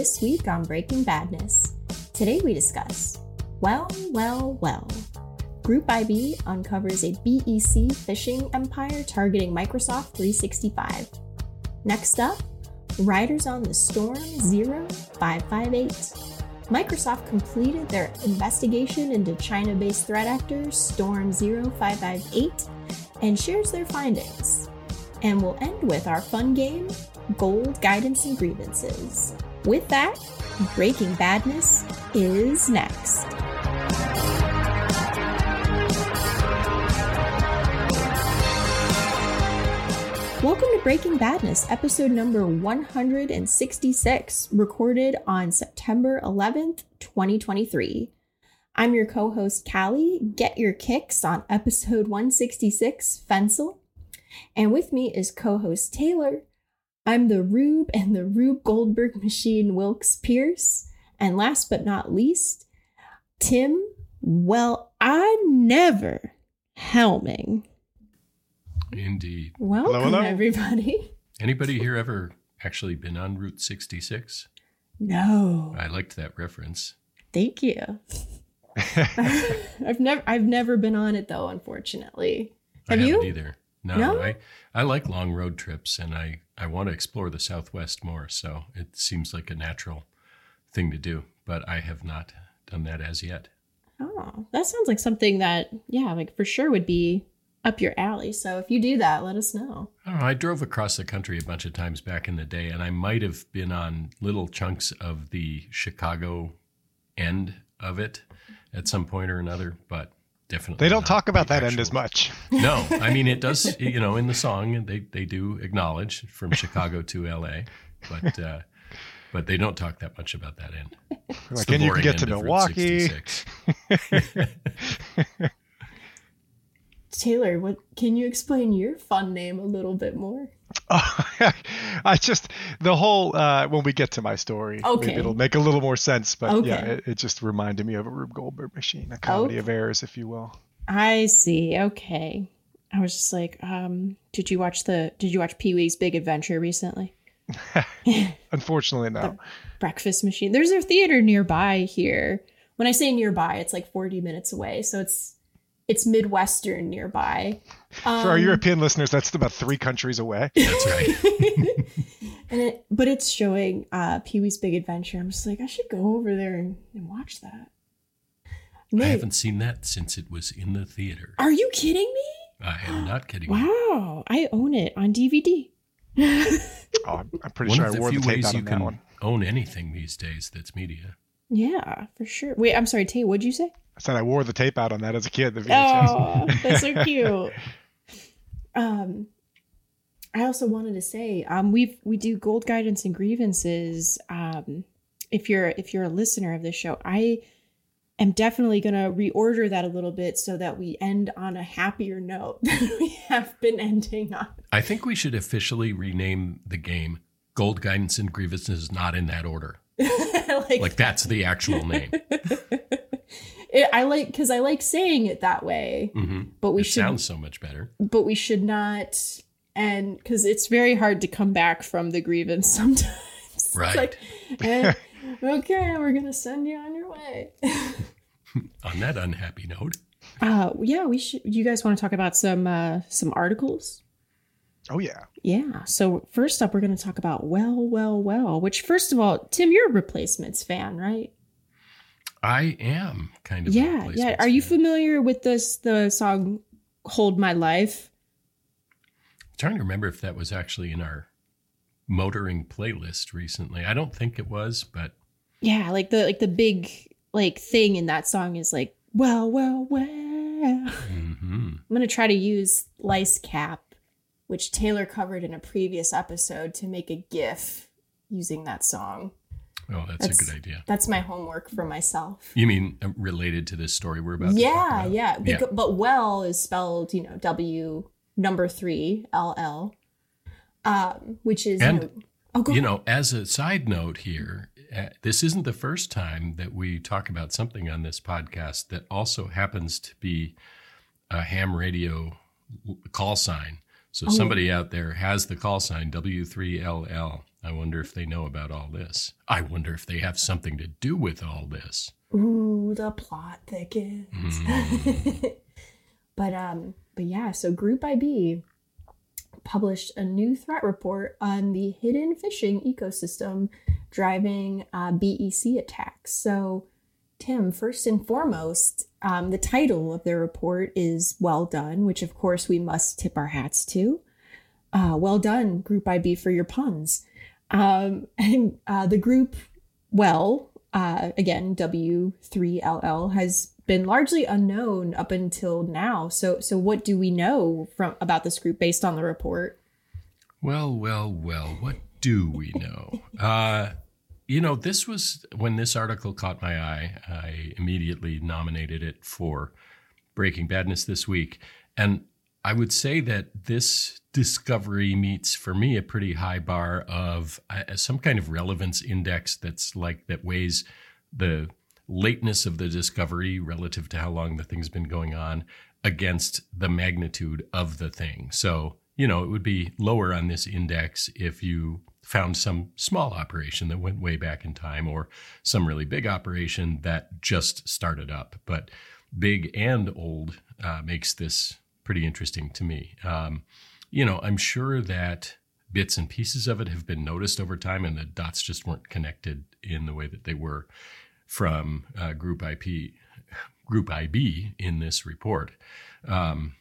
this week on Breaking Badness. Today we discuss Well, Well, Well. Group IB uncovers a BEC phishing empire targeting Microsoft 365. Next up, Riders on the Storm 0558. Microsoft completed their investigation into China based threat actor Storm 0558 and shares their findings. And we'll end with our fun game Gold Guidance and Grievances. With that, Breaking Badness is next. Welcome to Breaking Badness, episode number 166, recorded on September 11th, 2023. I'm your co host, Kali. Get your kicks on episode 166, Fencl. And with me is co host Taylor. I'm the Rube and the Rube Goldberg machine, Wilkes Pierce. And last but not least, Tim. Well, I never helming. Indeed. Welcome, Hello, hello. everybody. Anybody here ever actually been on Route 66? No, I liked that reference. thank you. I've never, I've never been on it though. Unfortunately, I Have you? haven't either. No, No? I, I like long road trips and I, I want to explore the Southwest more. So it seems like a natural thing to do, but I have not done that as yet. oh, that sounds like something that, yeah, like for sure would be up your alley. So if you do that, let us know. I don't know. I drove across the country a bunch of times back in the day, and I might have been on little chunks of the Chicago end of it at some point or another, but definitely. They don't talk about that end as much. No, I mean it does. You know, in the song, they they do acknowledge from Chicago to L.A., but uh, but they don't talk that much about that end. It's Like, and you can get to end of Route Milwaukee. 66. Taylor, what can you explain your fun name a little bit more? I just the whole uh, when we get to my story, Okay. maybe it'll make a little more sense. But yeah, it, it just reminded me of a Rube Goldberg machine, a comedy Okay. of errors, if you will. I see. Okay. I was just like, um, did you watch the did you watch Pee Wee's Big Adventure recently? Unfortunately, no. Breakfast machine. There's a theater nearby here. When I say nearby, it's like 40 minutes away. So it's it's Midwestern nearby. Um, For our European listeners, that's about three countries away. That's right. and it, but it's showing uh Pee Wee's Big Adventure. I'm just like, I should go over there and, and watch that. I haven't seen that since it was in the theater. are you kidding me? I am not kidding. you. Wow, I own it on DVD. Oh, I'm, I'm pretty One sure of I the wore the few tape ways out you on that can one. own anything these days that's media. Yeah, for sure. Wait, I'm sorry, Tay, what'd you say? I said I wore the tape out on that as a kid. The VHS. Oh, that's so cute. Um, I also wanted to say, um, we've we do gold guidance and grievances. Um, if you're if you're a listener of this show, I am definitely gonna reorder that a little bit so that we end on a happier note than we have been ending on. I think we should officially rename the game Gold Guidance and Grievances not in that order. like, Like that's the actual name. it, I like because I like saying it that way, hmm but we it should sounds so much better. but we should not and because it's very hard to come back from the grievance sometimes It's Right. like eh, okay we're gonna send you on your way On that unhappy note, uh yeah we should you guys want to talk about some uh some articles Oh yeah. yeah so first up we're gonna talk about well well well which first of all tim you're a replacements fan right I am kind of. a yeah yeah replacements are you fan. familiar with this the song hold my life I'm trying to remember if that was actually in our motoring playlist recently. I don't think it was, but Yeah, like the like the big like thing in that song is like, well, well, well. I'm hmm gonna try to use LICEcap, which Taylor covered in a previous episode, to make a GIF using that song. oh, that's, That's- a good idea. That's my homework for myself. You mean uh, related to this story we're about? Yeah, about? yeah, yeah. But well is spelled, you know, W number three L L, um, which is And, you know, oh, You know, as a side note here, uh, this isn't the first time that we talk about something on this podcast that also happens to be a ham radio call sign. So Oh. somebody out there has the call sign W3LL I wonder if they know about all this. I wonder if they have something to do with all this. Ooh, the plot thickens. Mm. but um, but yeah, so Group IB published a new threat report on the hidden phishing ecosystem driving uh, BEC attacks. So, Tim, first and foremost, um, the title of their report is Well Done, which of course we must tip our hats to. Uh, well done, Group IB, for your puns. Um, and uh, the group, well, uh, again, W3LL, has been largely unknown up until now. So, so what do we know from about this group based on the report? Well, well, well. What do we know? You know, this was when this article caught my eye. I immediately nominated it for Breaking Badness this week, and I would say that this discovery meets for me a pretty high bar of uh, some kind of relevance index that's like that weighs the lateness of the discovery relative to how long the thing's been going on against the magnitude of the thing. So, you know, it would be lower on this index if you found some small operation that went way back in time or some really big operation that just started up. But big and old uh, makes this pretty interesting to me. Um, you know, I'm sure that bits and pieces of it have been noticed over time and the dots just weren't connected in the way that they were from uh, Group IP, Group IB in this report. Um,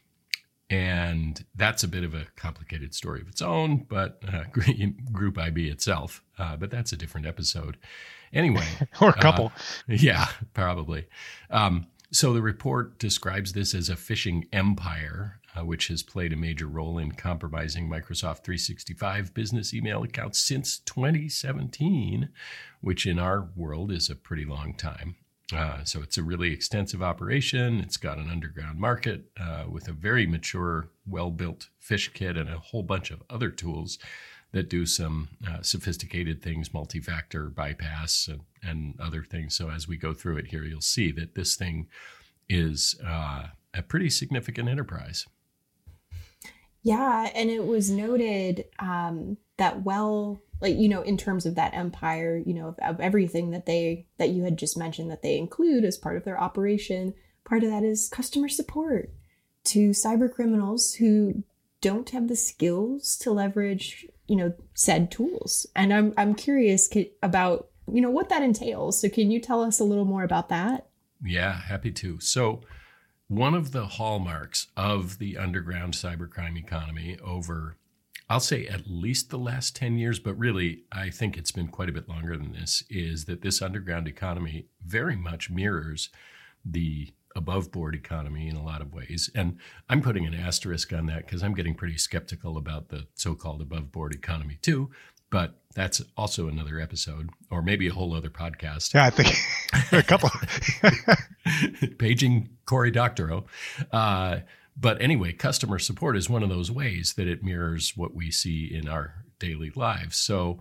and that's a bit of a complicated story of its own, but uh, Group IB itself. Uh, but that's a different episode. Anyway, or a couple. Uh, yeah, probably. Um, so the report describes this as a phishing empire, uh, which has played a major role in compromising Microsoft 365 business email accounts since 2017, which in our world is a pretty long time. Uh, so it's a really extensive operation. It's got an underground market uh, with a very mature, well built phish kit and a whole bunch of other tools that do some uh, sophisticated things, multi factor bypass and, and other things. So as we go through it here, you'll see that this thing is uh, a pretty significant enterprise. Yeah, and it was noted um, that well, like you know, in terms of that empire, you know, of, of everything that they that you had just mentioned that they include as part of their operation. Part of that is customer support to cyber criminals who don't have the skills to leverage you know said tools. And i'm i'm curious about you know what that entails. So can you tell us a little more about that? Yeah happy to. So one of the hallmarks of the underground cybercrime economy over I'll say at least the last 10 years, but really, I think it's been quite a bit longer than this, is that this underground economy very much mirrors the above board economy in a lot of ways. And I'm putting an asterisk on that because I'm getting pretty skeptical about the so called above board economy too. But that's also another episode, or maybe a whole other podcast. Yeah, I think a couple. Paging Cory Doctorow. Uh, but anyway, customer support is one of those ways that it mirrors what we see in our daily lives. So,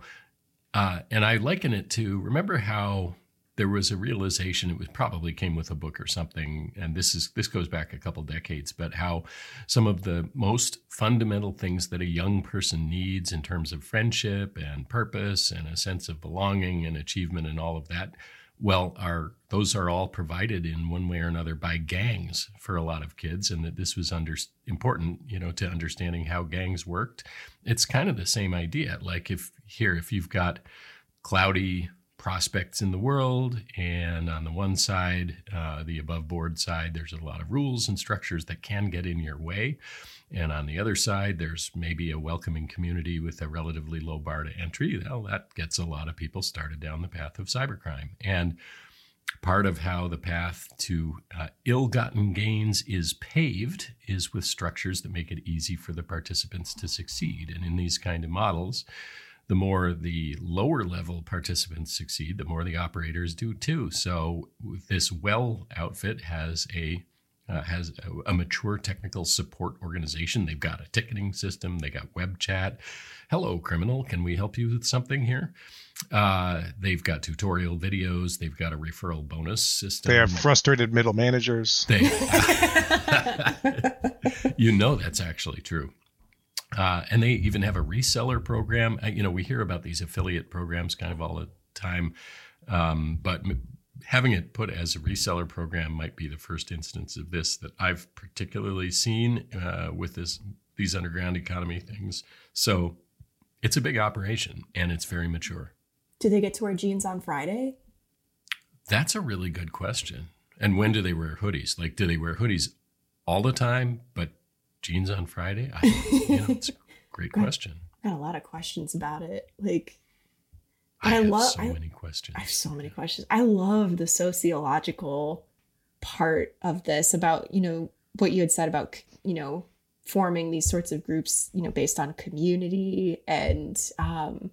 uh, and I liken it to remember how there was a realization it was probably came with a book or something and this is this goes back a couple decades but how some of the most fundamental things that a young person needs in terms of friendship and purpose and a sense of belonging and achievement and all of that well are those are all provided in one way or another by gangs for a lot of kids and that this was under important you know to understanding how gangs worked. It's kind of the same idea. Like if here if you've got cloudy prospects in the world. And on the one side, uh, the above board side, there's a lot of rules and structures that can get in your way. And on the other side, there's maybe a welcoming community with a relatively low bar to entry. Well, that gets a lot of people started down the path of cybercrime. And part of how the path to uh, ill gotten gains is paved is with structures that make it easy for the participants to succeed. And in these kind of models, the more the lower level participants succeed, the more the operators do too. So this well outfit has a uh, has a, a, mature technical support organization. They've got a ticketing system. They got web chat. Hello, criminal. Can we help you with something here? Uh, they've got tutorial videos. They've got a referral bonus system. They have frustrated middle managers. They, you know that's actually true. Uh, and they even have a reseller program. Uh, you know, we hear about these affiliate programs kind of all the time, um, but having it put as a reseller program might be the first instance of this that I've particularly seen uh, with this these underground economy things. So it's a big operation and it's very mature. Do they get to wear jeans on Friday? That's a really good question. And when do they wear hoodies? Like, do they wear hoodies all the time, but jeans on Friday? I, you know, it's a great question. I got a lot of questions about it. Like, I, I love- so I- many questions. I have so many questions. I love the sociological part of this about, you know, what you had said about, you know, forming these sorts of groups, you know, based on community and um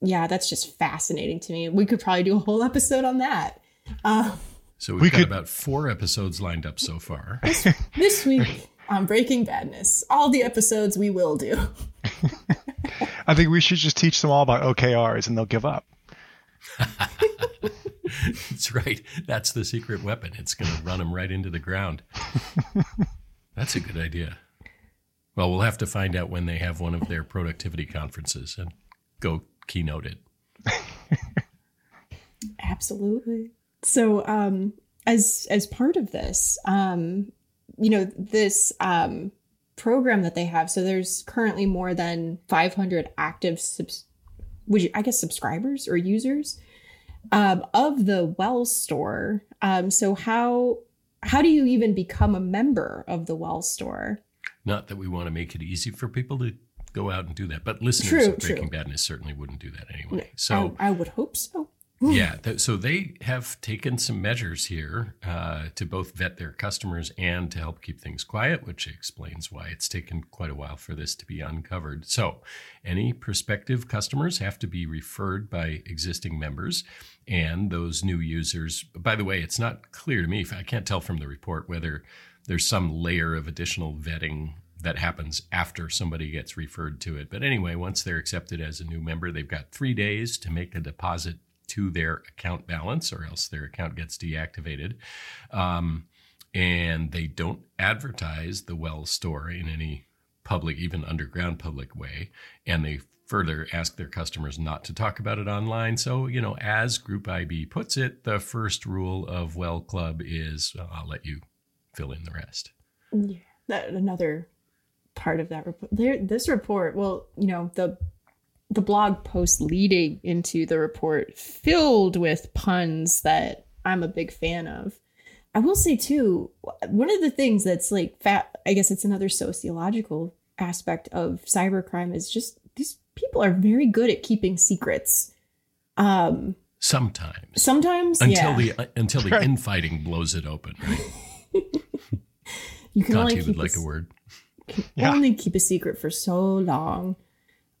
yeah, that's just fascinating to me. We could probably do a whole episode on that. Uh, So we've We got could- about four episodes lined up so far. This, this week on Breaking Badness, all the episodes we will do. I think we should just teach them all about OKRs and they'll give up. That's right. That's the secret weapon. It's going to run them right into the ground. That's a good idea. Well, we'll have to find out when they have one of their productivity conferences and go keynote it. Absolutely. So, um, as as part of this, um, you know, this um, program that they have. So there's currently more than 500 active, subs- would you, I guess, subscribers or users um, of the Wells store. Um, so how how do you even become a member of the Wells store? Not that we want to make it easy for people to go out and do that, but listeners True, of Breaking true. Badness certainly wouldn't do that anyway. So I, I would hope so. Yeah, th- so they have taken some measures here uh, to both vet their customers and to help keep things quiet, which explains why it's taken quite a while for this to be uncovered. So, any prospective customers have to be referred by existing members, and those new users. By the way, it's not clear to me. I can't tell from the report whether there's some layer of additional vetting that happens after somebody gets referred to it. But anyway, once they're accepted as a new member, they've got three days to make a deposit to their account balance, or else their account gets deactivated. Um, and they don't advertise the Wells store in any public, even underground public way. And they further ask their customers not to talk about it online. So, you know, as Group IB puts it, the first rule of Well Club is I'll let you fill in the rest. Yeah, that another part of that report. There, this report. Well, you know the the blog post leading into the report filled with puns that I'm a big fan of. I will say too, one of the things that's like fat. I guess it's another sociological aspect of cybercrime is just these people are very good at keeping secrets. Um, Sometimes. sometimes, Until yeah, the until the infighting blows it open, right? you can only keep would like a a word. Yeah. only keep a secret for so long.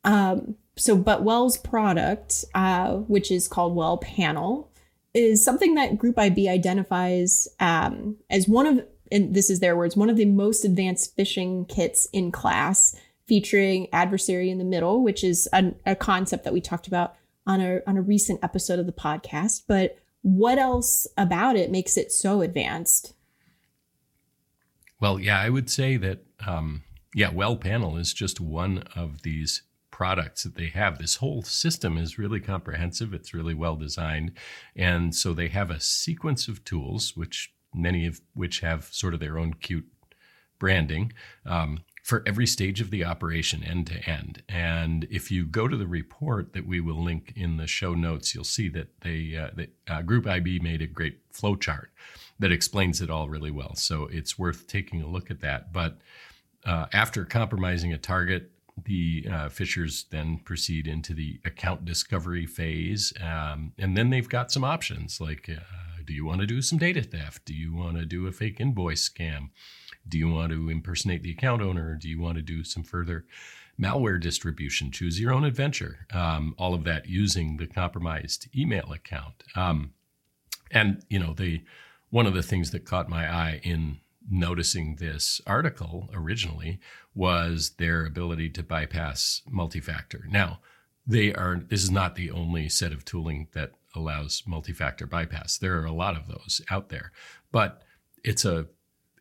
Um, so, but Well's product, uh, which is called Well Panel, is something that Group IB identifies um, as one of, and this is their words, one of the most advanced phishing kits in class, featuring adversary in the middle, which is a, a concept that we talked about on a on a recent episode of the podcast. But what else about it makes it so advanced? Well, yeah, I would say that, um, yeah, Well Panel is just one of these products that they have. This whole system is really comprehensive, it's really well designed. And so they have a sequence of tools, which many of which have sort of their own cute branding. Um, for every stage of the operation end to end. And if you go to the report that we will link in the show notes, you'll see that they, uh, uh, Group IB made a great flow chart that explains it all really well. So it's worth taking a look at that. But uh, after compromising a target, the uh, phishers then proceed into the account discovery phase. Um, and then they've got some options like uh, do you want to do some data theft? Do you want to do a fake invoice scam? Do you want to impersonate the account owner? Do you want to do some further malware distribution? Choose your own adventure. Um, all of that using the compromised email account. Um, and you know, the one of the things that caught my eye in noticing this article originally was their ability to bypass multi-factor. Now, they are this is not the only set of tooling that allows multi-factor bypass. There are a lot of those out there, but it's a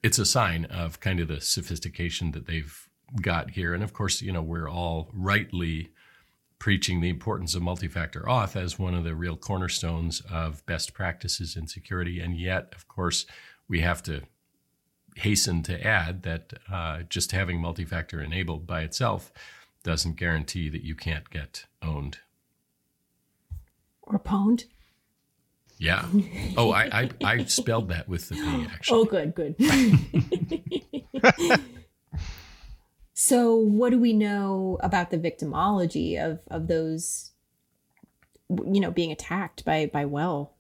it's a sign of kind of the sophistication that they've got here. And of course, you know, we're all rightly preaching the importance of multi-factor auth as one of the real cornerstones of best practices in security. And yet, of course, we have to hasten to add that uh, just having multi-factor enabled by itself doesn't guarantee that you can't get owned or pwned. Yeah. Oh, I, I, I spelled that with the P actually. Oh, good, good. so, what do we know about the victimology of of those, you know, being attacked by by Well?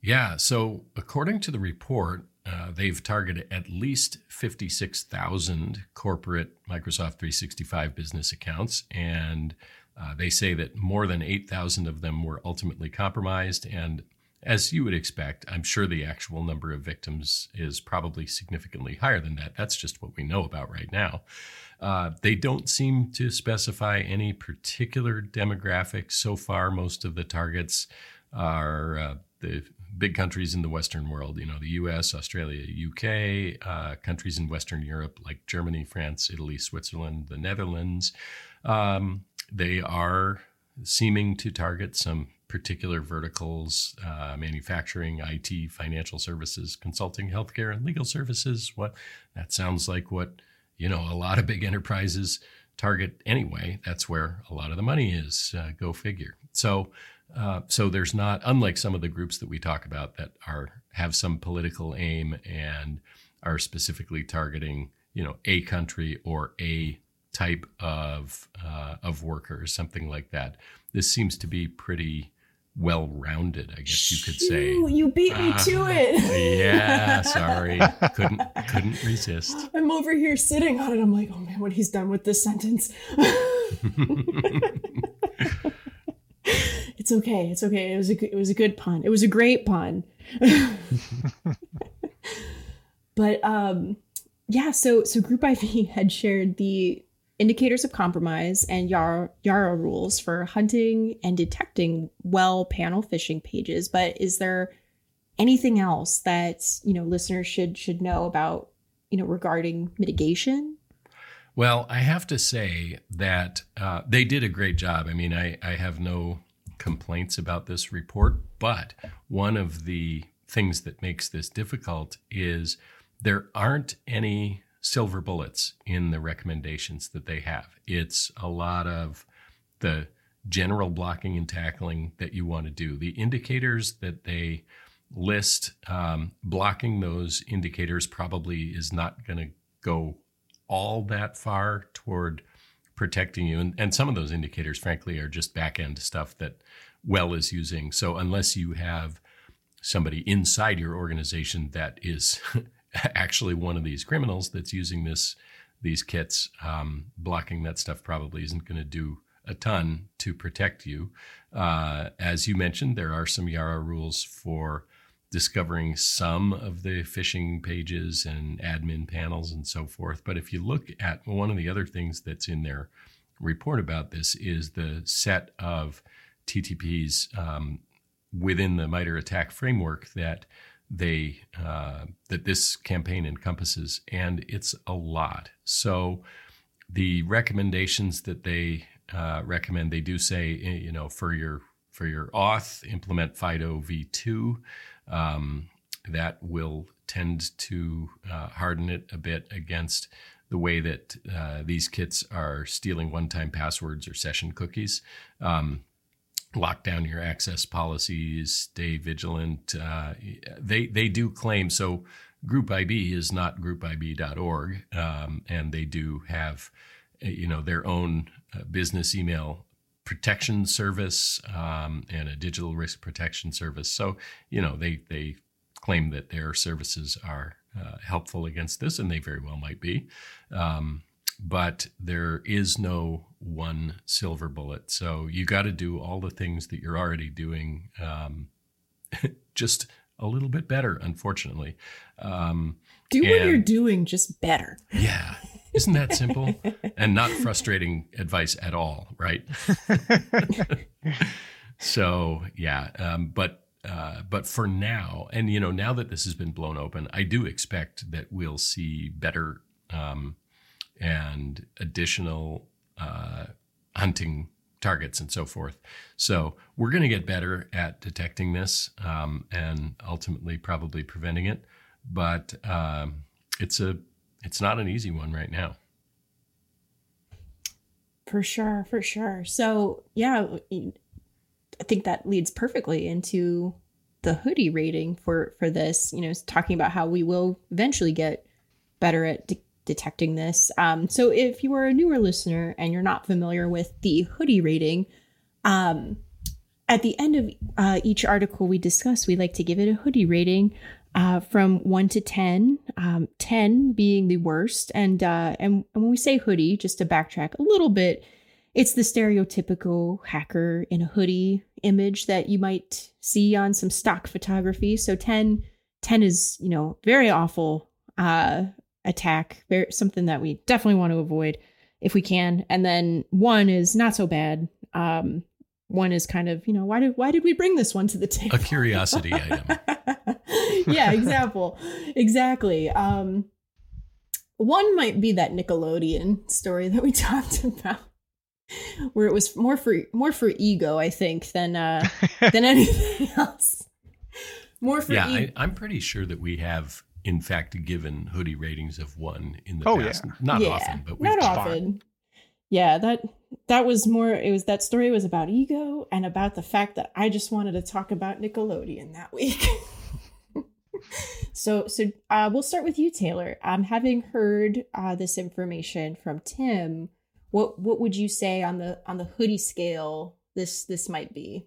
Yeah. So, according to the report, uh, they've targeted at least 56,000 corporate Microsoft 365 business accounts, and uh, they say that more than 8,000 of them were ultimately compromised, and as you would expect, I'm sure the actual number of victims is probably significantly higher than that. That's just what we know about right now. Uh, they don't seem to specify any particular demographic so far. Most of the targets are uh, the big countries in the Western world, you know, the US, Australia, UK, uh, countries in Western Europe like Germany, France, Italy, Switzerland, the Netherlands. Um, they are seeming to target some particular verticals uh, manufacturing, IT, financial services, consulting, healthcare, and legal services. What that sounds like what you know a lot of big enterprises target anyway. That's where a lot of the money is. Uh, go figure. So. Uh, so there's not, unlike some of the groups that we talk about that are have some political aim and are specifically targeting, you know, a country or a type of uh, of workers, something like that. This seems to be pretty well rounded, I guess you could say. you beat me uh, to it. yeah, sorry. Couldn't couldn't resist. I'm over here sitting on it. I'm like, oh man, what he's done with this sentence. it's okay. It's okay. It was a it was a good pun. It was a great pun. but um yeah, so so Group IV had shared the indicators of compromise, and Yara, Yara rules for hunting and detecting well panel phishing pages. But is there anything else that you know listeners should should know about you know regarding mitigation? Well, I have to say that uh, they did a great job. I mean, I, I have no complaints about this report, but one of the things that makes this difficult is there aren't any silver bullets in the recommendations that they have. It's a lot of the general blocking and tackling that you want to do. The indicators that they list, um, blocking those indicators probably is not going to go all that far toward protecting you. And, and some of those indicators, frankly, are just back end stuff that Well is using. So unless you have somebody inside your organization that is actually one of these criminals that's using this these kits, um, blocking that stuff probably isn't going to do a ton to protect you. Uh, as you mentioned, there are some Yara rules for discovering some of the phishing pages and admin panels and so forth. But if you look at one of the other things that's in their report about this is the set of TTPs um, within the MITRE ATT&CK framework that they uh, that this campaign encompasses, and it's a lot. So the recommendations that they uh, recommend, they do say, eh, you know, for your for your auth, implement FIDO v2. Um, that will tend to uh, harden it a bit against the way that uh, these kits are stealing one-time passwords or session cookies. Um, lock down your access policies, stay vigilant. Uh, they they do claim so. Group IB is not groupib.org, um, and they do have, you know, their own uh, business email protection service um, and a digital risk protection service. So, you know, they they claim that their services are uh, helpful against this, and they very well might be. Um, but there is no one silver bullet. So you got to do all the things that you're already doing, um, just a little bit better, unfortunately. Um, do what you're doing just better. Yeah. Isn't that simple? and not frustrating advice at all, right? so, yeah. Um, but uh, but for now, and you know, now that this has been blown open, I do expect that we'll see better um, and additional uh, hunting targets and so forth. So we're going to get better at detecting this um, and ultimately probably preventing it. But um, it's a it's not an easy one right now. For sure, for sure. So yeah, I think that leads perfectly into the hoodie rating for for this. You know, talking about how we will eventually get better at de- detecting this. Um, so if you are a newer listener and you're not familiar with the hoodie rating, um, at the end of uh, each article we discuss, we like to give it a hoodie rating uh, from one to ten. Um, ten being the worst, and uh, and when we say hoodie, just to backtrack a little bit, it's the stereotypical hacker in a hoodie image that you might see on some stock photography. So 10, 10 is you know very awful uh, attack, very something that we definitely want to avoid if we can. And then one is not so bad. Um, one is kind of you know why did why did we bring this one to the table? A curiosity item. yeah, example, exactly. Um, one might be that Nickelodeon story that we talked about, where it was more for more for ego, I think, than uh, than anything else. More for yeah, e- I, I'm pretty sure that we have in fact given hoodie ratings of one in the Oh, past. yeah. Not Yeah, often, but we've not done. often. Yeah, that that was more. It was that story was about ego and about the fact that I just wanted to talk about Nickelodeon that week. So so uh, we'll start with you, Taylor. Um, having heard uh, this information from Tim, what what would you say on the on the hoodie scale? This this might be.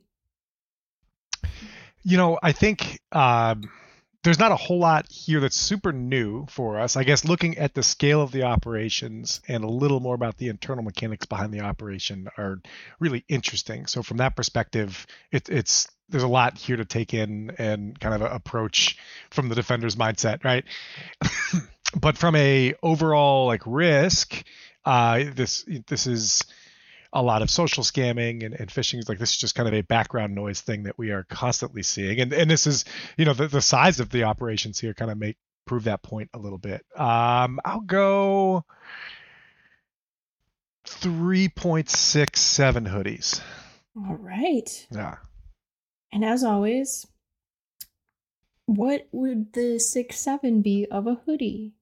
You know, I think um, there's not a whole lot here that's super new for us. I guess looking at the scale of the operations and a little more about the internal mechanics behind the operation are really interesting. So from that perspective, it, it's there's a lot here to take in and kind of approach from the defender's mindset, right? but from a overall like risk, uh, this this is a lot of social scamming and, and phishing. Is like this is just kind of a background noise thing that we are constantly seeing. And and this is you know the, the size of the operations here kind of make prove that point a little bit. Um i'll go 3.67 hoodies. All right. yeah And as always, what would the six seven be of a hoodie?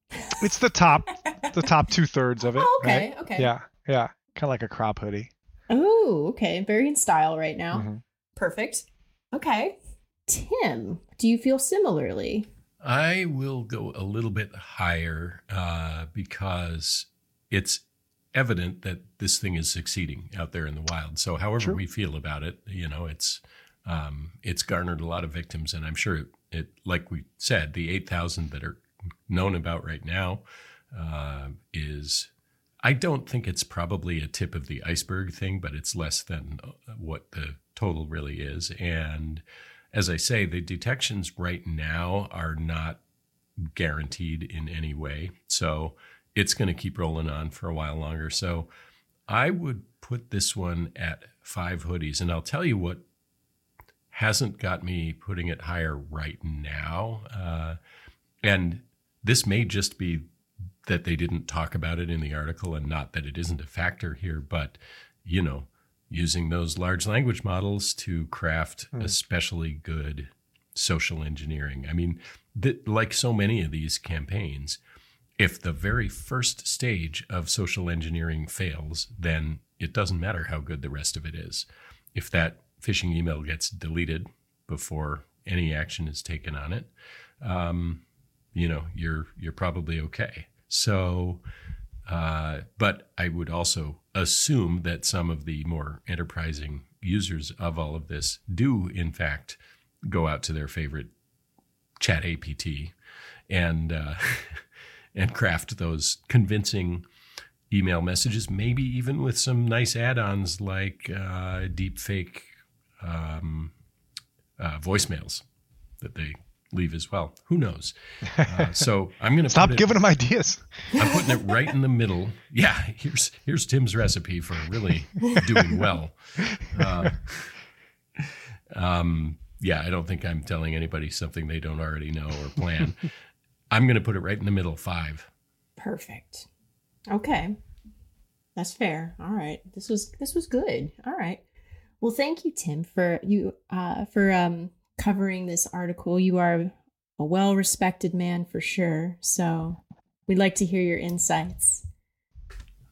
it's the top the top two-thirds of it Oh, okay, right? okay. yeah yeah kind of like a crop hoodie Oh, okay. Very in style right now. Mhm. Perfect. Okay. Tim, do you feel similarly? I will go a little bit higher uh, because it's evident that this thing is succeeding out there in the wild. So, however True. we feel about it, you know, it's um, it's garnered a lot of victims, and I'm sure it, it like we said, the eight thousand that are known about right now uh, is. I don't think it's probably a tip of the iceberg thing, but it's less than uh, what the total really is. And as I say, the detections right now are not guaranteed in any way. So it's going to keep rolling on for a while longer. So I would put this one at five hoodies. And I'll tell you what hasn't got me putting it higher right now. Uh, and this may just be that they didn't talk about it in the article and not that it isn't a factor here, but, you know, using those large language models to craft especially good social engineering. I mean, th- like so many of these campaigns, if the very first stage of social engineering fails, then it doesn't matter how good the rest of it is. If that phishing email gets deleted before any action is taken on it, um, you know, you're you're probably okay. So, uh, but I would also assume that some of the more enterprising users of all of this do, in fact, go out to their favorite chat APT and uh, and craft those convincing email messages, maybe even with some nice add-ons like uh, deep fake um, uh, voicemails that they leave as well. Who knows? Uh, so I'm going to stop giving them ideas I'm putting it right in the middle. Yeah, here's here's Tim's recipe for really doing well. Uh, um, yeah, I don't think I'm telling anybody something they don't already know or plan. I'm going to put it right in the middle, five. Perfect. Okay. That's fair. All right. This was this was good. All right. Well, thank you, Tim, for you uh, for um, covering this article. You are a well-respected man for sure. So we'd like to hear your insights.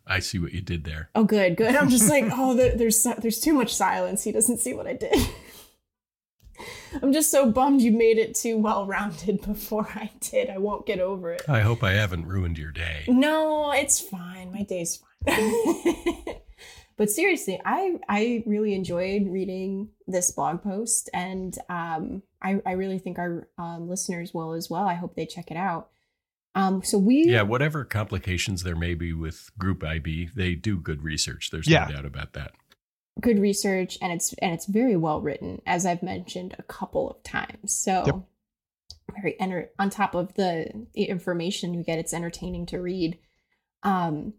I see what you did there. Oh, good, good. I'm just like, oh, there's there's too much silence. He doesn't see what I did. I'm just so bummed you made it too well rounded before I did. I won't get over it. I hope I haven't ruined your day. No, it's fine. My day's fine. But seriously, I I really enjoyed reading this blog post, and um, I I really think our um, listeners will as well. I hope they check it out. Um, so we yeah, whatever complications there may be with Group IB, they do good research. There's yeah. no doubt about that good research and it's and it's very well written as i've mentioned a couple of times so yep. very enter- on top of the, the information you get it's entertaining to read um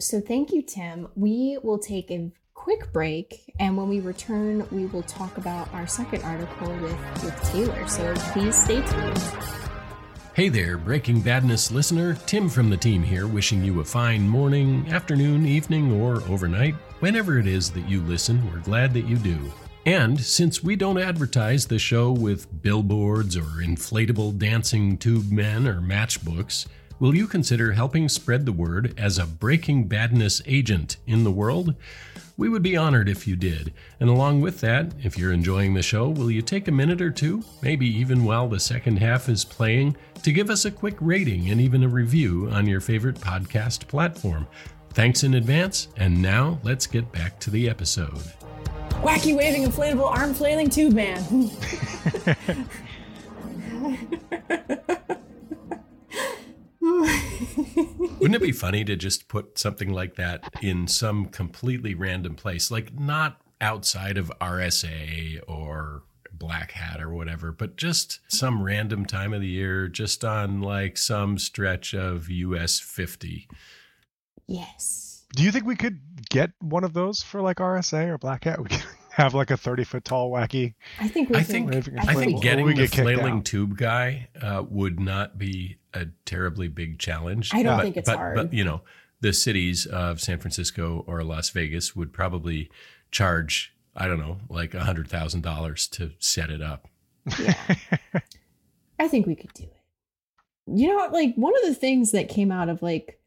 so thank you tim we will take a quick break and when we return we will talk about our second article with with taylor so please stay tuned Hey there, Breaking Badness listener. Tim from the team here, wishing you a fine morning, afternoon, evening, or overnight. Whenever it is that you listen, we're glad that you do. And since we don't advertise the show with billboards or inflatable dancing tube men or matchbooks, will you consider helping spread the word as a Breaking Badness agent in the world? We would be honored if you did. And along with that, if you're enjoying the show, will you take a minute or two, maybe even while the second half is playing, to give us a quick rating and even a review on your favorite podcast platform? Thanks in advance, and now let's get back to the episode. Wacky waving inflatable arm flailing tube man. Wouldn't it be funny to just put something like that in some completely random place, like not outside of RSA or Black Hat or whatever, but just some random time of the year, just on like some stretch of US 50? Yes. Do you think we could get one of those for like RSA or Black Hat? We could have like a 30 foot tall wacky. I think we I think I think getting the flailing tube guy uh, would not be a terribly big challenge. I don't but, think it's but, hard. But you know, the cities of San Francisco or Las Vegas would probably charge I don't know like a hundred thousand dollars to set it up. Yeah, I think we could do it. You know, like one of the things that came out of like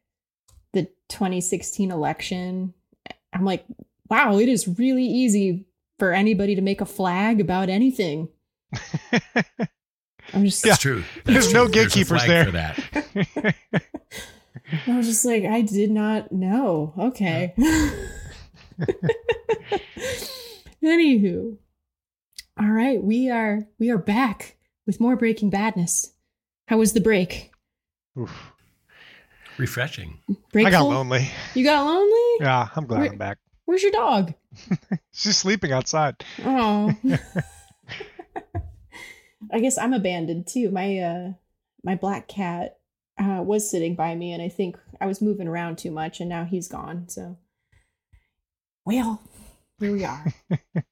the 2016 election, I'm like, wow, it is really easy for anybody to make a flag about anything. I'm just yeah, true. That's there's true. no gatekeepers there. For that. I was just like, I did not know. Okay. Anywho. All right, we are we are back with more Breaking Badness. How was the break? Oof. Refreshing. Breakful? I got lonely. You got lonely? Yeah, I'm glad Where, I'm back. Where's your dog? She's sleeping outside. Oh. I guess I'm abandoned too. My uh my black cat uh was sitting by me and I think I was moving around too much and now he's gone. So well, here we are.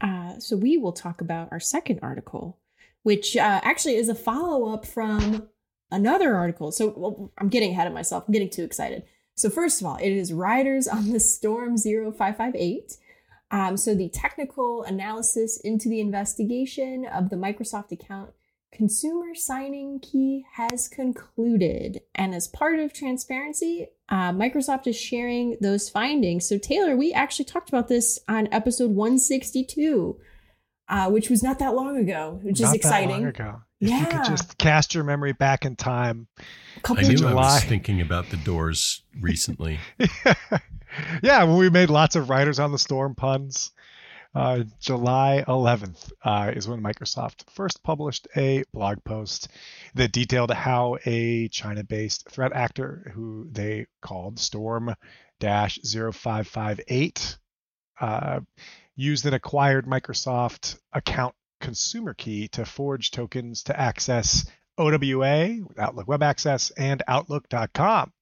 uh so we will talk about our second article, which uh actually is a follow-up from another article. So well, I'm getting ahead of myself. I'm getting too excited. So, first of all, it is Riders on the Storm 0558. Um, so, the technical analysis into the investigation of the Microsoft account consumer signing key has concluded. And as part of transparency, uh, Microsoft is sharing those findings. So, Taylor, we actually talked about this on episode 162, uh, which was not that long ago, which not is exciting. If yeah. you could just cast your memory back in time. I knew July. I was thinking about the doors recently. yeah, when we made lots of Riders on the Storm puns. Uh, July 11th uh, is when Microsoft first published a blog post that detailed how a China based threat actor, who they called Storm 0558, uh, used an acquired Microsoft account consumer key to forge tokens to access OWA, Outlook Web Access, and Outlook.com.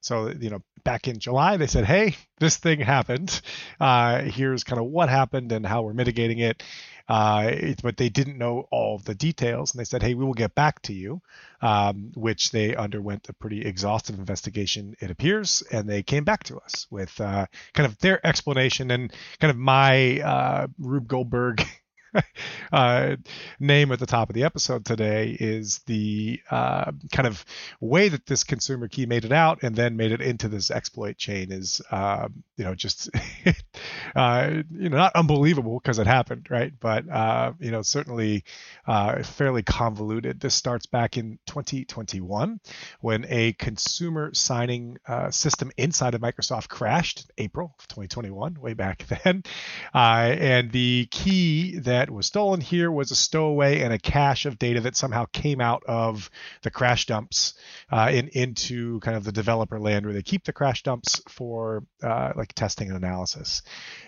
So, you know, back in July, they said, hey, this thing happened. Uh, here's kind of what happened and how we're mitigating it. Uh, it, but they didn't know all the details, and they said, "Hey, we will get back to you," um, which they underwent a pretty exhaustive investigation, it appears, and they came back to us with uh, kind of their explanation and kind of my uh, Rube Goldberg uh, name at the top of the episode today is the uh, kind of way that this consumer key made it out and then made it into this exploit chain is, uh, you know, just, uh, you know, not unbelievable because it happened, right? But, uh, you know, certainly uh, fairly convoluted. This starts back in 2021 when a consumer signing system inside of Microsoft crashed April of 2021, way back then. and the key that that was stolen here was a stowaway and a cache of data that somehow came out of the crash dumps uh, in into kind of the developer land where they keep the crash dumps for uh, like testing and analysis.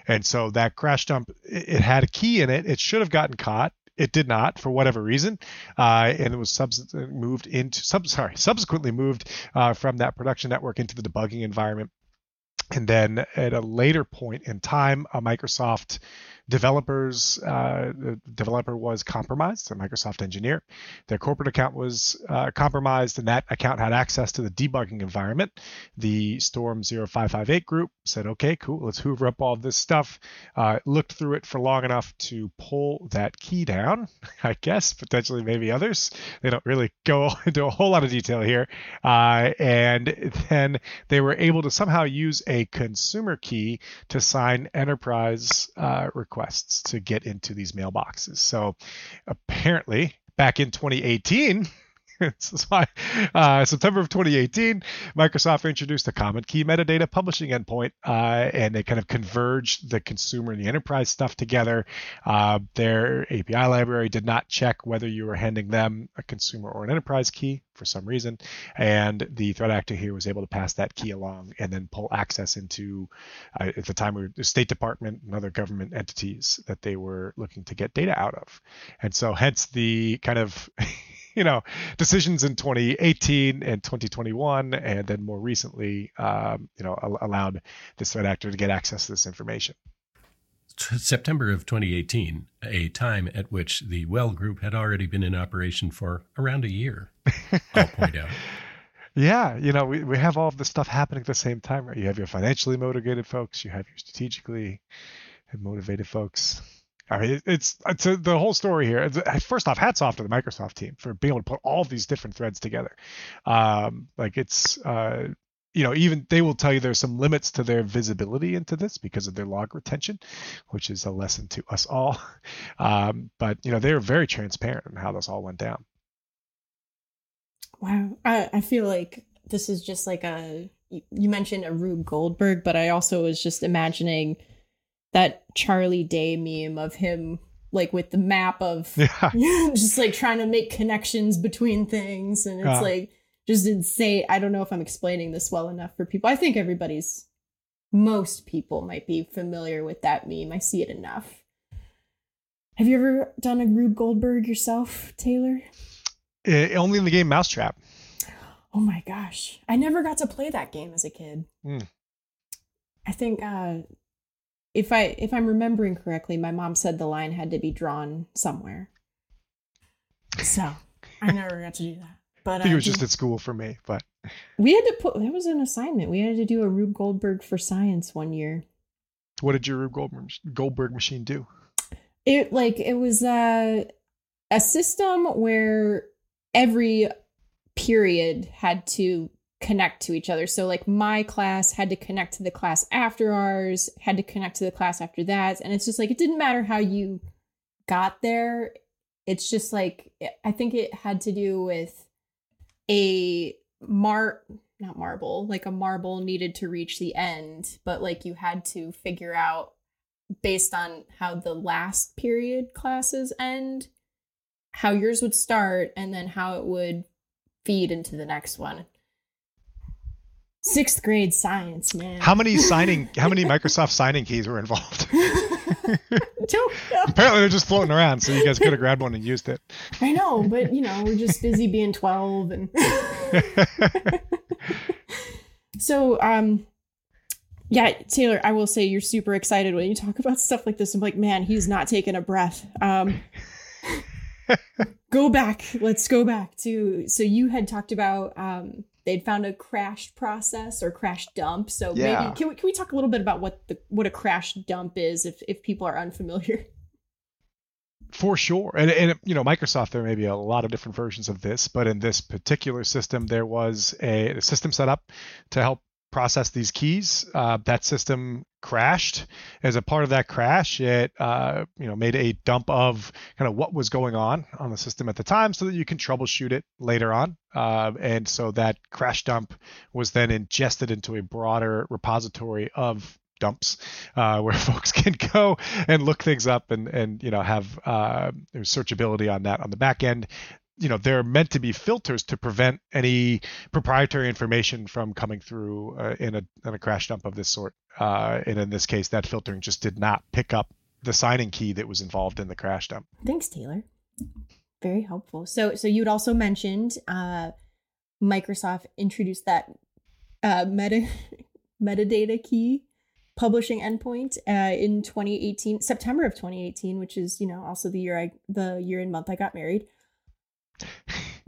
And so that crash dump it, it had a key in it. It should have gotten caught it did not for whatever reason, uh, and it was moved into sub- sorry subsequently moved uh, from that production network into the debugging environment. And then at a later point in time, a Microsoft developers uh, the developer was compromised a microsoft engineer. Their corporate account was uh, compromised and that account had access to the debugging environment. The Storm-0558 group said okay cool let's hoover up all this stuff. Uh, looked through it for long enough to pull that key down i guess potentially maybe others. They don't really go into a whole lot of detail here. Uh, and then they were able to somehow use a consumer key to sign enterprise uh, requests to get into these mailboxes. So apparently, back in 2018, this is why uh, September of 2018, Microsoft introduced a common key metadata publishing endpoint, uh, and they kind of converged the consumer and the enterprise stuff together. Uh, their API library did not check whether you were handing them a consumer or an enterprise key for some reason, and the threat actor here was able to pass that key along and then pull access into, uh, at the time, we were the State Department and other government entities that they were looking to get data out of, and so hence the kind of you know decisions in 2018 and 2021 and then more recently um, you know allowed this threat actor to get access to this information September of 2018, a time at which the W3LL Group had already been in operation for around a year. I'll point out. Yeah, you know, we, we have all of this stuff happening at the same time, right? You have your financially motivated folks, you have your strategically motivated folks. I mean, it's it's a, the whole story here. First off, hats off to the Microsoft team for being able to put all these different threads together. Um, like it's uh, you know, even they will tell you there's some limits to their visibility into this because of their log retention, which is a lesson to us all. Um, but you know, they were very transparent in how this all went down. Wow, I, I feel like this is just like a you mentioned a Rube Goldberg, but I also was just imagining that Charlie Day meme of him like with the map of yeah. just like trying to make connections between things. And it's uh, like just insane. I don't know if i'm explaining this well enough for people. I think everybody's most people might be familiar with that meme. I see it enough. Have you ever done a rube goldberg yourself taylor? Uh, only in the game mousetrap. Oh my gosh. I never got to play that game as a kid. Mm. i think uh if I if I'm remembering correctly, my mom said the line had to be drawn somewhere. So I never got to do that. But I think it was just at school for me. But we had to put that was an assignment. We had to do a Rube Goldberg for science one year. What did your Rube Goldberg, Goldberg machine do? It like it was a a system where every period had to connect to each other. So like my class had to connect to the class after ours, had to connect to the class after that, and it's just like it didn't matter how you got there. It's just like I think it had to do with a mar not marble, like a marble needed to reach the end, but like you had to figure out based on how the last period classes end, how yours would start and then how it would feed into the next one sixth grade science, man. How many signing? How many Microsoft signing keys were involved? Apparently, they're just floating around, so you guys could have grabbed one and used it. I know, but you know, we're just busy being twelve and. So, um, yeah, Taylor, I will say you're super excited when you talk about stuff like this. I'm like, man, he's not taking a breath. Um, go back. Let's go back to. So you had talked about um, they'd found a crash process or crash dump. So Yeah. maybe can we, can we talk a little bit about what the what a crash dump is if if people are unfamiliar? For sure. And, and you know, Microsoft, there may be a lot of different versions of this, but in this particular system, there was a, a system set up to help process these keys. Uh, that system crashed. As a part of that crash, it uh, you know made a dump of kind of what was going on on the system at the time, so that you can troubleshoot it later on. Uh, and so that crash dump was then ingested into a broader repository of dumps uh, where folks can go and look things up and and you know have uh, searchability on that on the back end you know they're meant to be filters to prevent any proprietary information from coming through uh, in a in a crash dump of this sort uh, and in this case that filtering just did not pick up the signing key that was involved in the crash dump Thanks, Taylor. Very helpful. So, so you'd also mentioned uh, Microsoft introduced that uh, meta metadata key publishing endpoint uh, in 2018, September of 2018, which is you know also the year I the year and month I got married.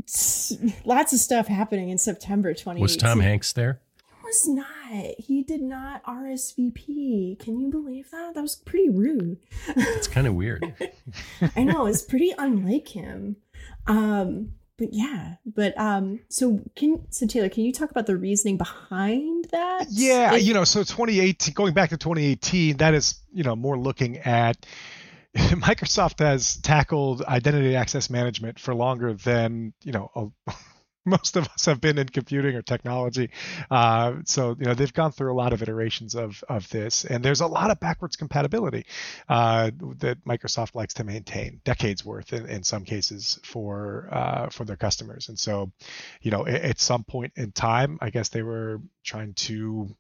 S- Lots of stuff happening in September 2018. Was Tom Hanks there? He was not. He did not RSVP. Can you believe that? That was pretty rude. It's kind of weird. I know it's pretty unlike him. Um, but yeah, but um, so can so Taylor, can you talk about the reasoning behind that? Yeah, Like- you know, so 2018, going back to 2018, that is, you know, more looking at Microsoft has tackled identity access management for longer than, you know, a, most of us have been in computing or technology. Uh, so, you know, they've gone through a lot of iterations of, of this, and there's a lot of backwards compatibility uh, that Microsoft likes to maintain, decades worth in, in some cases for uh, for their customers. And so, you know, at, at some point in time, I guess they were trying to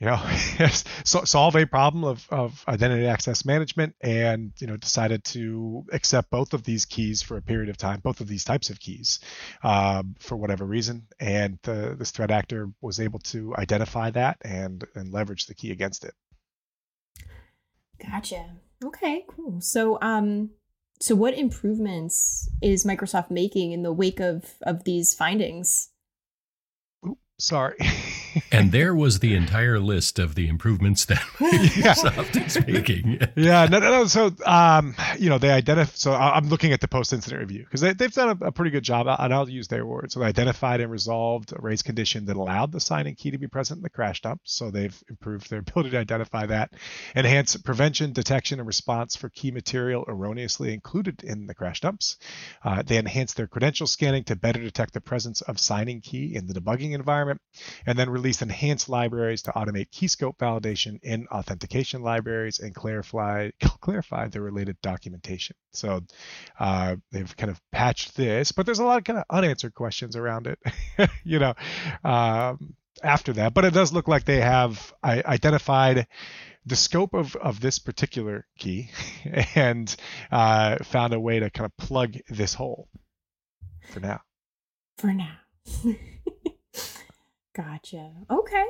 you know so, solve a problem of, of identity access management and you know decided to accept both of these keys for a period of time both of these types of keys um, for whatever reason and the, this threat actor was able to identify that and and leverage the key against it Gotcha. Okay, cool. So um, so what improvements is Microsoft making in the wake of of these findings? Sorry And there was the entire list of the improvements that Microsoft is making. yeah, no, no, no. So, um, you know, they identify. So I'm looking at the post-incident review because they, they've done a, a pretty good job, and I'll use their words. So they identified and resolved a race condition that allowed the signing key to be present in the crash dump. So they've improved their ability to identify that, enhance prevention, detection, and response for key material erroneously included in the crash dumps. Uh, they enhanced their credential scanning to better detect the presence of signing key in the debugging environment, and then released enhanced libraries to automate key scope validation in authentication libraries and clarify clarify the related documentation. So uh, they've kind of patched this, but there's a lot of kind of unanswered questions around it, you know, um, after that. But it does look like they have identified the scope of, of this particular key and uh, found a way to kind of plug this hole for now. For now. Gotcha. Okay.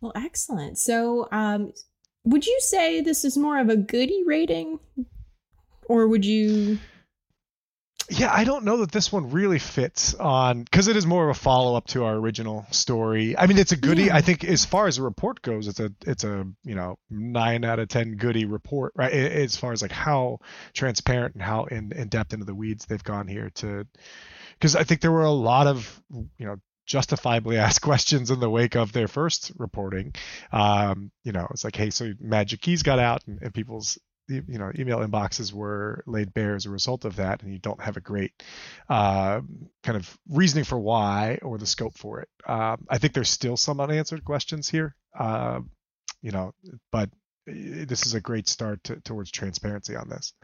Well, excellent. So, um, would you say this is more of a goody rating, or would you? Yeah, I don't know that this one really fits on because it is more of a follow up to our original story. I mean, it's a goodie. Yeah. I think as far as a report goes, it's a it's a you know nine out of ten goodie report, right? As far as like how transparent and how in in depth into the weeds they've gone here to, because I think there were a lot of you know justifiably asked questions in the wake of their first reporting. Um, you know, it's like, hey, so Magic Keys got out and, and people's you know email inboxes were laid bare as a result of that and you don't have a great uh, kind of reasoning for why or the scope for it um, i think there's still some unanswered questions here uh, you know but eh, this is a great start to, towards transparency on this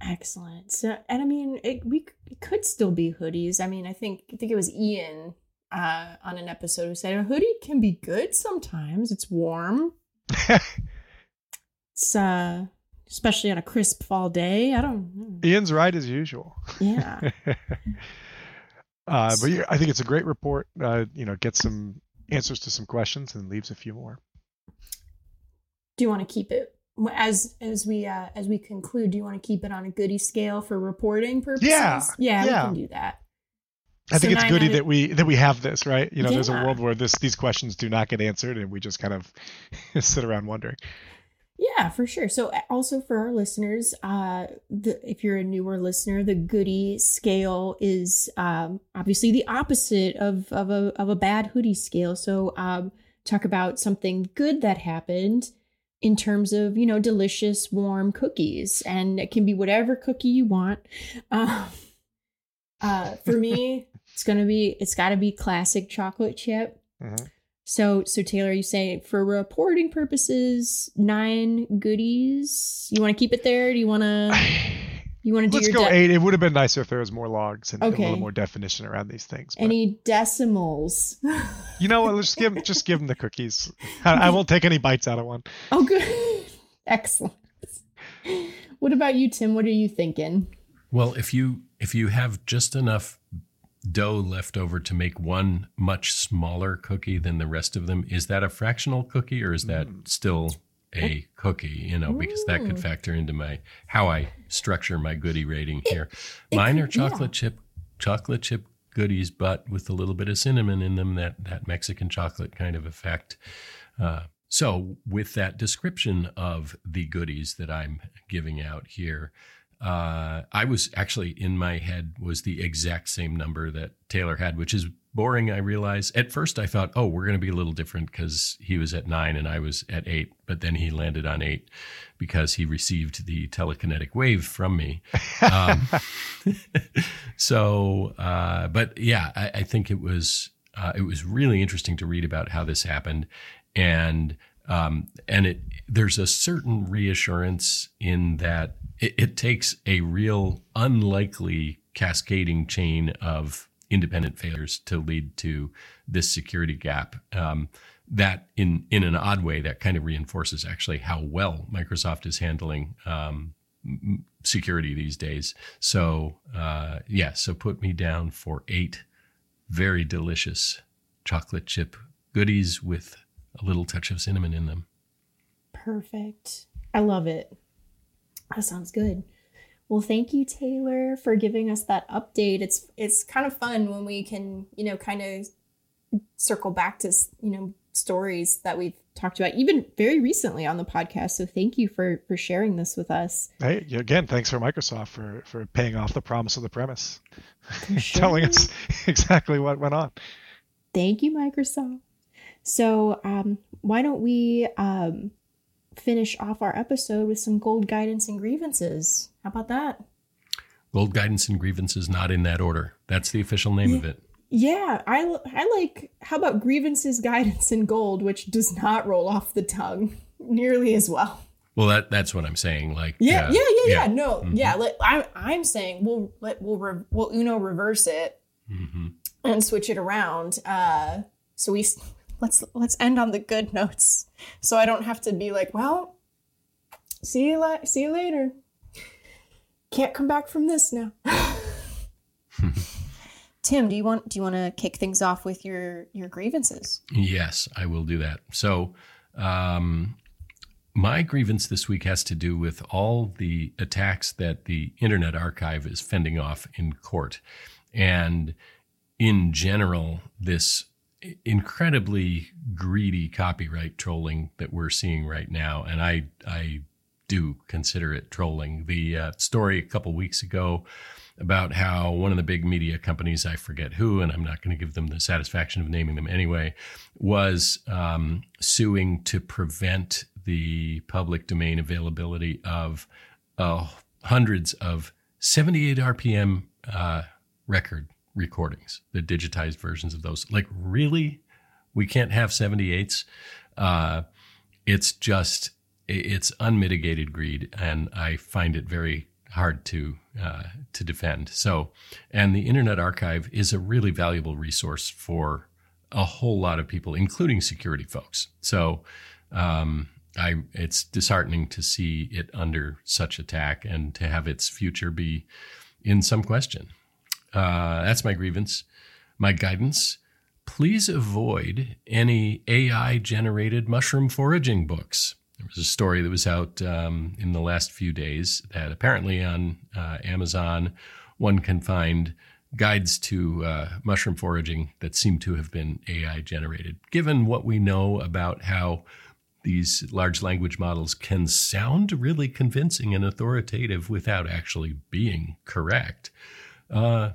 Excellent. So, and I mean, it, we it could still be hoodies. I mean, I think I think it was Ian uh, on an episode who said a hoodie can be good sometimes. It's warm. It's uh, especially on a crisp fall day. I don't know. ian's right as usual Yeah. uh, but yeah, I think it's a great report. Uh, you know, get some answers to some questions and leaves a few more. Do you want to keep it as as we uh, as we conclude? Do you want to keep it on a goody scale for reporting purposes? Yeah, yeah, yeah. we can do that. I think it's goody that we that we have this, right? You know, there's a world where this these questions do not get answered, and we just kind of sit around wondering. Yeah, for sure. So also for our listeners, uh, the, if you're a newer listener, the goody scale is um, obviously the opposite of of a of a bad hoodie scale. So um, talk about something good that happened in terms of you know delicious warm cookies, and it can be whatever cookie you want. Um, uh, for me, it's gonna be it's got to be classic chocolate chip. Mhm. So, so Taylor, you say for reporting purposes, nine goodies. You want to keep it there? Do you want to? You want to do Let's your go de- eight. It would have been nicer if there was more logs and a little more definition around these things. But any decimals? you know what? Let's give just give them the cookies. I, I won't take any bites out of one. oh, good, excellent. What about you, Tim? What are you thinking? Well, if you if you have just enough dough left over to make one much smaller cookie than the rest of them, is that a fractional cookie or is that hmm. still a cookie? You know, because that could factor into my how I structure my goodie rating here. it Mine are could- yeah. chocolate chip chocolate chip goodies, but with a little bit of cinnamon in them, that that Mexican chocolate kind of effect. Uh, so, with that description of the goodies that I'm giving out here, uh, I was actually in my head was the exact same number that Taylor had, which is boring. I realize at first I thought, oh, we're going to be a little different because he was at nine and I was at eight, but then he landed on eight because he received the telekinetic wave from me. Um, so, uh, but yeah, I, I think it was uh, it was really interesting to read about how this happened, and um, and it there's a certain reassurance in that it, it takes a real unlikely cascading chain of independent failures to lead to this security gap. Um, that in in an odd way that kind of reinforces actually how well Microsoft is handling um, security these days. So uh, yeah, so put me down for eight very delicious chocolate chip goodies with a little touch of cinnamon in them. Perfect. I love it. That sounds good. Well, thank you, Taylor, for giving us that update. It's it's kind of fun when we can, you know, kind of circle back to you know stories that we've talked about even very recently on the podcast. So thank you for for sharing this with us. Hey, again, thanks for Microsoft for for paying off the promise of the premise, sure. telling us exactly what went on. Thank you, Microsoft. So, um, why don't we um, finish off our episode with some gold guidance and grievances? How about that? Gold guidance and grievances not in that order. That's the official name of it. Yeah, I, I like. How about grievances, guidance, and gold, which does not roll off the tongue nearly as well. Well, that that's what I'm saying. Like Yeah, uh, yeah, yeah, yeah. No, Mhm. yeah. Let, I, I'm saying we'll let we'll re, we'll Uno reverse it hmm and switch it around. Uh, so we let's let's end on the good notes, so I don't have to be like, well, see you la- see you later. Can't come back from this now. Tim, do you want do you want to kick things off with your your grievances? Yes, I will do that. So, um, my grievance this week has to do with all the attacks that the Internet Archive is fending off in court. And in general, this incredibly greedy copyright trolling that we're seeing right now. And I, I do consider it trolling. The uh, story a couple weeks ago about how one of the big media companies, I forget who, and I'm not going to give them the satisfaction of naming them anyway, was um, suing to prevent the public domain availability of uh, hundreds of 78 RPM uh, record recordings, the digitized versions of those. Like, really? We can't have 78s? Uh, it's just, it's unmitigated greed, and I find it very hard to uh, to defend. So, and the Internet Archive is a really valuable resource for a whole lot of people, including security folks. So, um, I it's disheartening to see it under such attack and to have its future be in some question. Uh, that's my grievance. My guidance. please avoid any AI generated mushroom foraging books. There was a story that was out um, in the last few days that apparently on uh, Amazon one can find guides to uh, mushroom foraging that seem to have been AI generated. Given what we know about how these large language models can sound really convincing and authoritative without actually being correct, uh,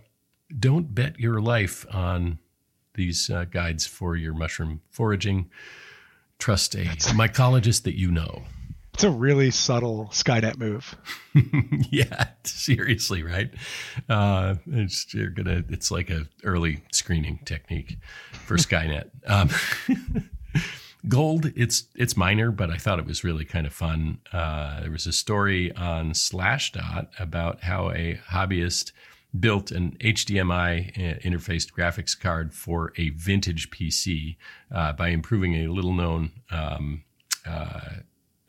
don't bet your life on these uh, guides for your mushroom foraging. Trust a mycologist that you know. It's a really subtle Skynet move. yeah, seriously, right? Uh, it's you're gonna. It's like a early screening technique for Skynet. Um, gold, it's it's minor, but I thought it was really kind of fun. Uh, there was a story on Slashdot about how a hobbyist built an HDMI uh, interfaced graphics card for a vintage PC uh, by improving a little known um, uh,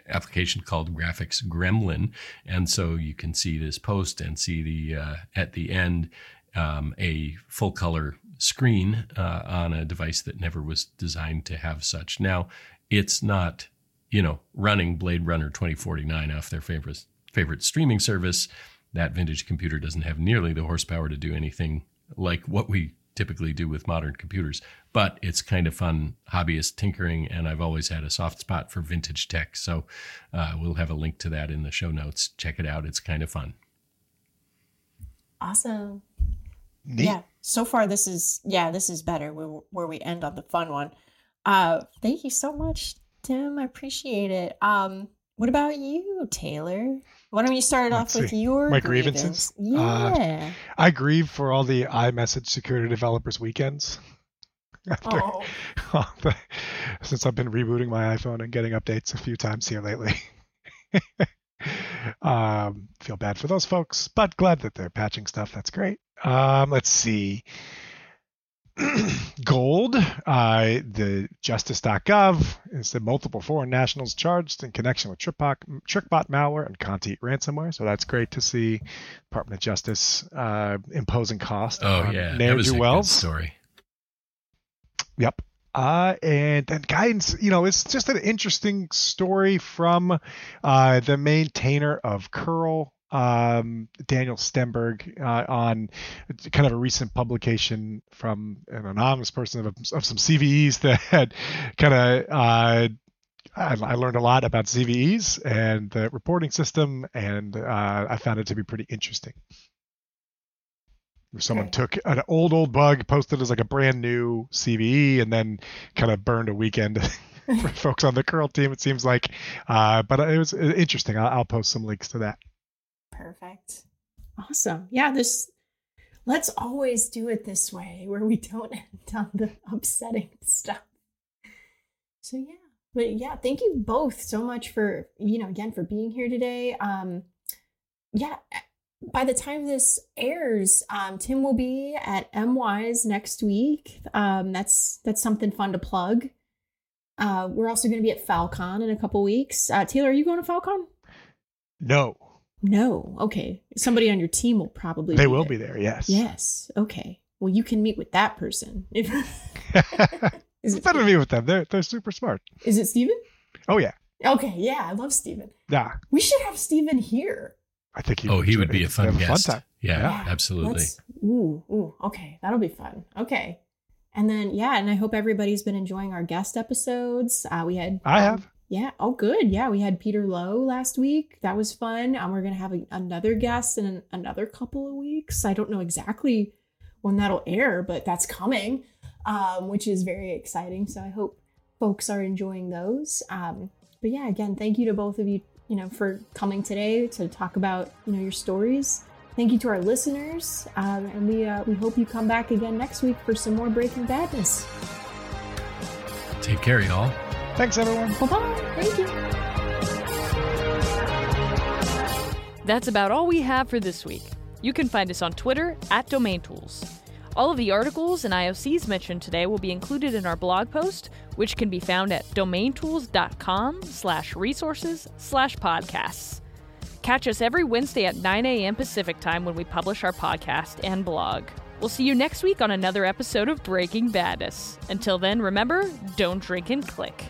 application called Graphics Gremlin. And so you can see this post and see the uh, at the end um, a full color screen uh, on a device that never was designed to have such. Now, it's not, you know, running Blade Runner 2049 off their favorite favorite streaming service that vintage computer doesn't have nearly the horsepower to do anything like what we typically do with modern computers. But it's kind of fun hobbyist tinkering, and I've always had a soft spot for vintage tech. So uh, we'll have a link to that in the show notes. Check it out; it's kind of fun. Awesome. Neat. Yeah. So far, this is yeah, this is better where, where we end on the fun one. Uh, thank you so much, Tim. I appreciate it. Um, what about you, Taylor? Why don't you start Let's off with see. your My grievance? grievances? Uh, Yeah. I grieve for all the iMessage security developers weekends. After- oh, since I've been rebooting my iPhone and getting updates a few times here lately. um, feel bad for those folks, but glad that they're patching stuff. That's great. Um, let's see. Gold, uh, the justice.gov is the multiple foreign nationals charged in connection with TrickBot, TrickBot malware and Conti ransomware. So that's great to see Department of Justice uh, imposing cost Oh on yeah, that was a good wells. story. Yep. Uh, and then guidance, you know, it's just an interesting story from uh, the maintainer of curl um, daniel stenberg uh, on kind of a recent publication from an anonymous person of, of some cves that had kind of uh, I, I learned a lot about cves and the reporting system and uh, i found it to be pretty interesting. Someone Okay. took an old old bug posted as like a brand new cve and then kind of burned a weekend for folks on the curl team it seems like. Uh, but it was interesting. I'll, I'll post some links to that perfect. Awesome. Yeah, this let's always do it this way where we don't end on the upsetting stuff. So yeah. But yeah, thank you both so much for, you know, again for being here today. Um yeah, by the time this airs, um, Tim will be at MWise next week. Um, that's that's something fun to plug. Uh, we're also going to be at Falcon in a couple weeks. Uh, Taylor, are you going to Falcon? no No. Okay. Somebody on your team will probably. they be will there. be there yes Yes. Okay. Well, you can meet with that person. If is it better meet with them they're, they're super smart is it Steven? oh yeah Okay. Yeah, I love Steven. yeah We should have Steven here. i think he Oh, he would be a fun guest. time. Yeah, Yeah, absolutely. Let's- ooh, ooh. Okay, that'll be fun. Okay. And then yeah, and I hope everybody's been enjoying our guest episodes. Uh, we had i um, have Yeah. Oh, good. Yeah, we had Peter Lowe last week. That was fun. Um, we're gonna have a, another guest in an, another couple of weeks. I don't know exactly when that'll air, but that's coming, um, which is very exciting. So I hope folks are enjoying those. Um, but yeah, again, thank you to both of you, you know, for coming today to talk about you know your stories. Thank you to our listeners, um, and we uh, we hope you come back again next week for some more Breaking Badness. Take care, y'all. Thanks everyone Bye bye. Thank you. That's about all we have for this week. You can find us on Twitter at Domain Tools. All of the articles and IOCs mentioned today will be included in our blog post, which can be found at domaintools.com slash resources slash podcasts. Catch us every Wednesday at 9 a.m. Pacific time when we publish our podcast and blog. We'll see you next week on another episode of Breaking Badness. Until then, remember don't drink and click.